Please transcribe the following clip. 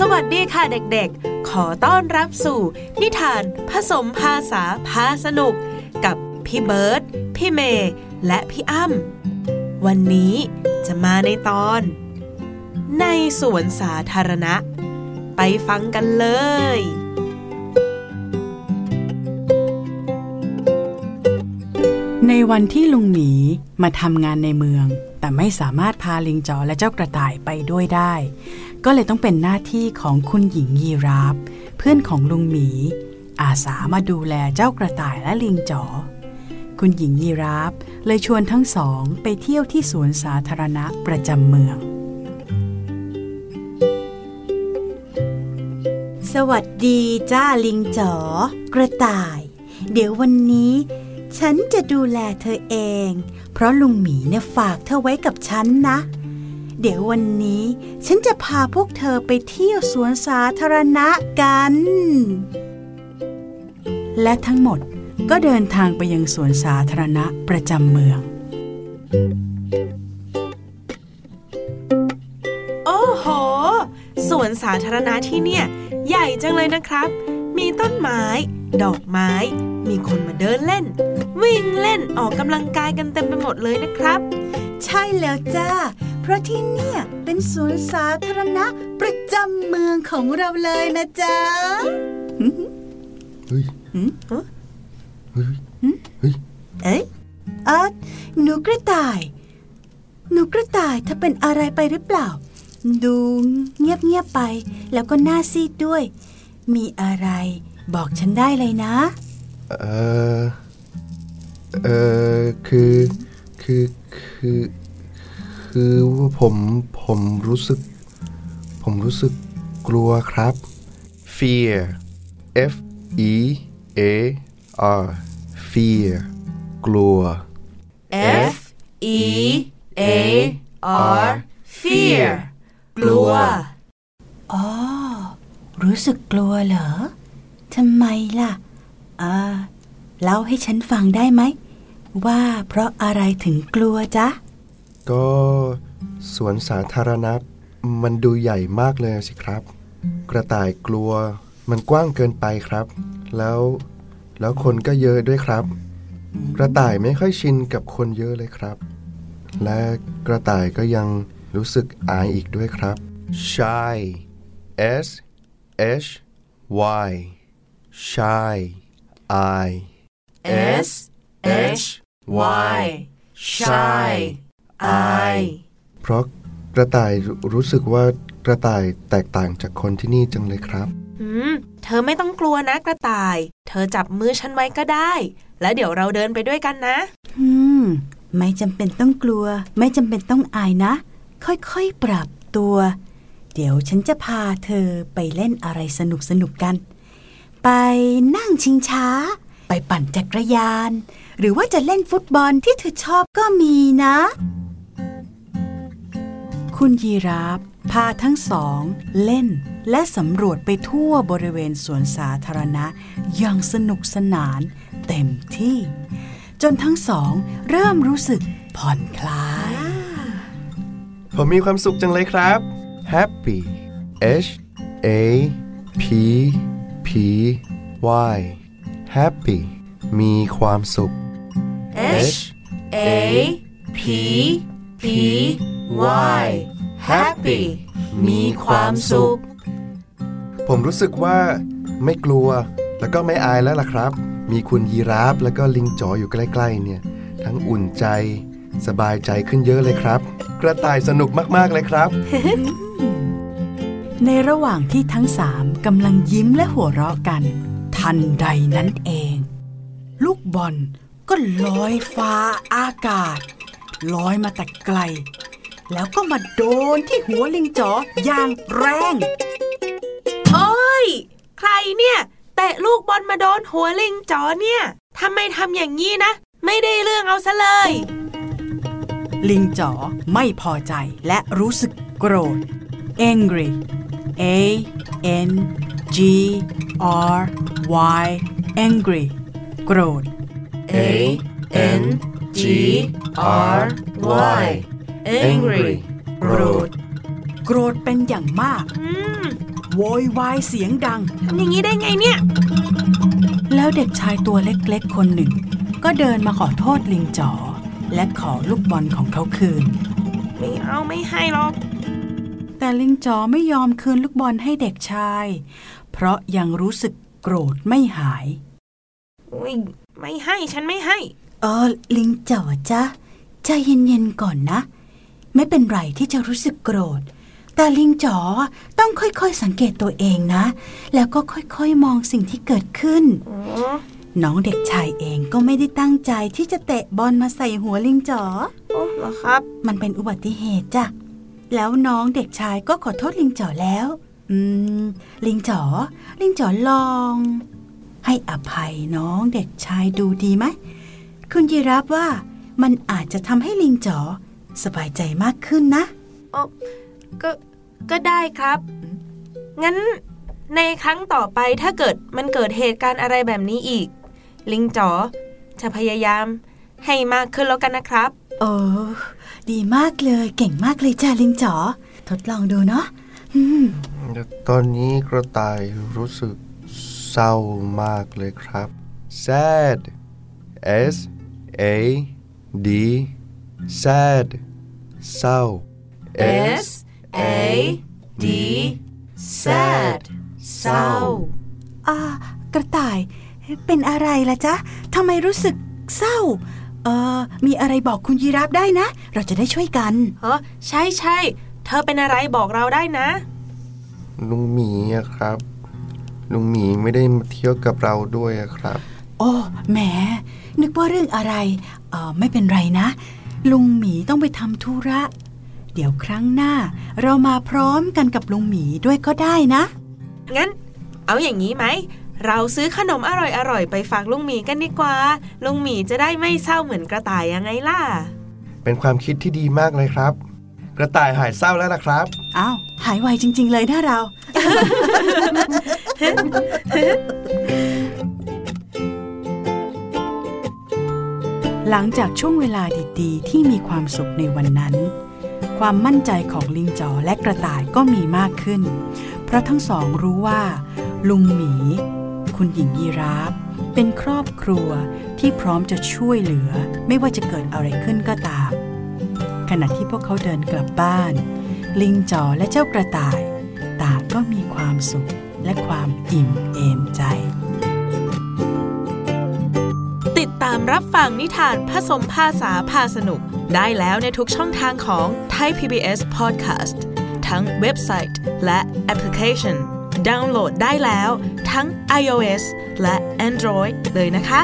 สวัสดีค่ะเด็กๆ ขอต้อนรับสู่ นิทานผสมภาษาพาสนุก กับพี่เบิร์ดพี่เมย์และพี่อ้ำวันนี้จะมาในตอน ในสวนสาธารณะ ไปฟังกันเลย ในวันที่ลุงหมีมาทำงานในเมือง แต่ไม่สามารถพาลิงจอและเจ้ากระต่ายไปด้วยได้ ก็เลยต้องเป็นหน้าที่ของคุณหญิงยีราฟเพื่อนของลุงหมี อาสามาดูแลเจ้ากระต่ายและลิงจอคุณหญิงยีราฟเลยชวนทั้งสองไปเที่ยวที่สวนสาธารณะประจำเมือง สวัสดีจ้าลิงจ๋อกระต่าย เดี๋ยววันนี้ ฉันจะดูแลเธอเอง เพราะลุงหมีเนี่ยฝากเธอไว้กับฉันนะ เดี๋ยววันนี้ ฉันจะพาพวกเธอไปเที่ยวสวนสาธารณะกัน และทั้งหมดก็เดินทางไปยังสวนสาธารณะประจำเมือง โอ้โห สวนสาธารณะที่เนี่ย ใหญ่จังเลยนะครับ มีต้นไม้ ดอกไม้ มีคนมาเดินเล่น วิ่งเล่นออกกำลังกายกันเต็มไปหมดเลยนะครับ ใช่แล้วจ้า เพราะที่เนี่ยเป็นสวนสาธารณะประจำเมืองของเราเลยนะจ๊ะเฮ้ยหืมเฮ้ยเฮ้ยเอ๊ะเออหนูกระต่าย หนูกระต่ายเธอเป็นอะไรไปหรือเปล่า ดูเงียบๆไป แล้วก็หน้าซีดด้วย มีอะไรบอกฉันได้เลยนะ เออเออคือ คือ คือ คือว่าผมผมรู้สึก ผมรู้สึกกลัวครับ fear f e a r fear กลัว F E A R fear กลัว อ๋อ รู้สึกกลัวเหรอ ทำไมล่ะ อ่า เล่าให้ฉันฟังได้ไหม ว่าเพราะอะไรถึงกลัวจ๊ะ ก็สวนสาธารณะมันดูใหญ่มากเลยสิครับ กระต่ายกลัวมันกว้างเกินไปครับ แล้วแล้วคนก็เยอะด้วยครับ กระต่ายไม่ค่อยชินกับคนเยอะเลยครับ และกระต่ายก็ยังรู้สึกอายอีกด้วยครับ shy s h y shy i S H Y shy I เพราะกระต่ายรู้รู้สึกว่ากระต่ายแตกต่างจากคนที่นี่จังเลยครับ อืม เธอไม่ต้องกลัวนะกระต่าย เธอจับมือฉันไว้ก็ได้ แล้วเดี๋ยวเราเดินไปด้วยกันนะ อืม ไม่จำเป็นต้องกลัว ไม่จำเป็นต้องอายนะ ค่อยๆ ปรับตัว เดี๋ยวฉันจะพาเธอไปเล่นอะไรสนุกสนุกๆกัน ไปนั่งชิงช้า ไปปั่นจักรยาน หรือว่าจะเล่นฟุตบอลที่เธอชอบก็มีนะ คุณยีราฟพาทั้งสอง เล่น และสำรวจไปทั่วบริเวณสวนสาธารณะ อย่างสนุกสนานเต็มที่ จนทั้งสอง เริ่มรู้สึกผ่อนคลาย ผมมีความสุขจังเลยครับ happy h a p p y happy มีความสุข H A P P Y happy มีความสุข ผมรู้สึกว่าไม่กลัว แล้วก็ไม่อายแล้วล่ะครับ มีคุณยีราฟแล้วก็ลิงจ๋ออยู่ใกล้ๆ เนี่ย ทั้งอุ่นใจ สบายใจขึ้นเยอะเลยครับ กระต่ายสนุกมากๆเลยครับ ในระหว่างที่ทั้งสามกำลังยิ้มและหัวเราะกัน ทันใดนั้นเอง ลูกบอลก็ลอยฟ้าอากาศลอยมาแต่ไกล แล้วก็มาโดนที่หัวลิงจ๋ออย่างแรงโอ้ย ใครเนี่ยเตะลูกบอลมาโดนหัวลิงจ๋อเนี่ยทำไมทำอย่างนี้นะ ไม่ได้เรื่องเอาซะเลย ลิงจ๋อไม่พอใจและรู้สึกโกรธ angry a n g r y angry โกรธ A N G R Y angry โกรธ โกรธเป็นอย่างมาก อืมโวยวายเสียงดัง ทำอย่างนี้ได้ไงเนี่ย แล้วเด็กชายตัวเล็กๆ คนหนึ่ง ก็เดินมาขอโทษลิงจ๋อและขอลูกบอลของเขาคืน ไม่เอาไม่ให้หรอก แต่ลิงจ๋อไม่ยอมคืนลูกบอลให้เด็กชาย เพราะยังรู้สึกโกรธไม่หาย อุ้ยไม่ให้ฉันไม่ให้ เออลิงจ๋อจ้ะใจเย็นๆก่อนนะ ไม่เป็นไรที่จะรู้สึกโกรธ แต่ลิงจ๋อต้องค่อยๆสังเกตตัวเองนะ แล้วก็ค่อยๆมองสิ่งที่เกิดขึ้นอ๋อน้องเด็กชายเองก็ไม่ได้ตั้งใจที่จะเตะบอลมาใส่หัวลิงจ๋อโอ้เหรอครับ มันเป็นอุบัติเหตุจ้ะ แล้วน้องเด็กชายก็ขอโทษลิงจ๋อแล้ว อืม ลิงจ๋อ ลิงจ๋อลอง ให้อภัยน้องเด็กชายดูดีไหมคุณยีรับว่ามันอาจจะทำให้ลิงจ๋อ สบายใจมากขึ้นนะก็ก็ได้ครับ งั้นในครั้งต่อไปถ้าเกิดมันเกิดเหตุการณ์อะไรแบบนี้อีก ลิงจ๋อจะพยายามให้มากขึ้นแล้วกันนะครับ โอ้ดีมากเลยเก่งมากเลยจ้าลิงจ๋อทดลองดูเนาะอืมตอนนี้กระต่ายรู้สึกเศร้ามากเลยครับ sad s a d sad เศร้า S A D sad เศร้าอ่ากระต่าย เป็นอะไรล่ะจ๊ะทำไมรู้สึกเศร้า เออมีอะไรบอกคุณยีราฟได้นะ เราจะได้ช่วยกันเออใช่ใช่เธอเป็นอะไรบอกเราได้นะ ลุงหมีอะครับ ลุงหมีไม่ได้มาเที่ยวกับเราด้วยอะครับ โอ้แหมนึกว่าเรื่องอะไรเออไม่เป็นไรนะ ลุงหมีต้องไปทำธุระ เดี๋ยวครั้งหน้าเรามาพร้อมกันกับลุงหมีด้วยก็ได้นะ งั้น เอาอย่างนี้ไหม เราซื้อขนมอร่อยๆ ไปฝากลุงหมีกันดีกว่า ลุงหมีจะได้ไม่เศร้าเหมือนกระต่ายยังไงล่ะ เป็นความคิดที่ดีมากเลยครับ กระต่ายหายเศร้าแล้วนะครับ อ้าว หายไวจริง ๆ เลยนะเรา หลังจากช่วงเวลาดีๆ ที่มีความสุขในวันนั้น ความมั่นใจของลิงจ๋อและกระต่ายก็มีมากขึ้น เพราะทั้งสองรู้ว่า ลุงหมี คุณหญิงยีราฟเป็นครอบครัวที่พร้อมจะช่วยเหลือไม่ว่าจะเกิดอะไรขึ้นก็ตาม ขณะที่พวกเขาเดินกลับบ้าน ลิงจ๋อและเจ้ากระต่าย ต่างก็มีความสุขและความอิ่มเอมใจามรับฟังนิทานผสมภาษาพาสนุก ได้แล้วในทุกช่องทางของ Thai PBS Podcast ทั้งเว็บไซต์และแอปพลิเคชัน ดาวน์โหลดได้แล้วทั้ง iOS และ Android เลยนะคะ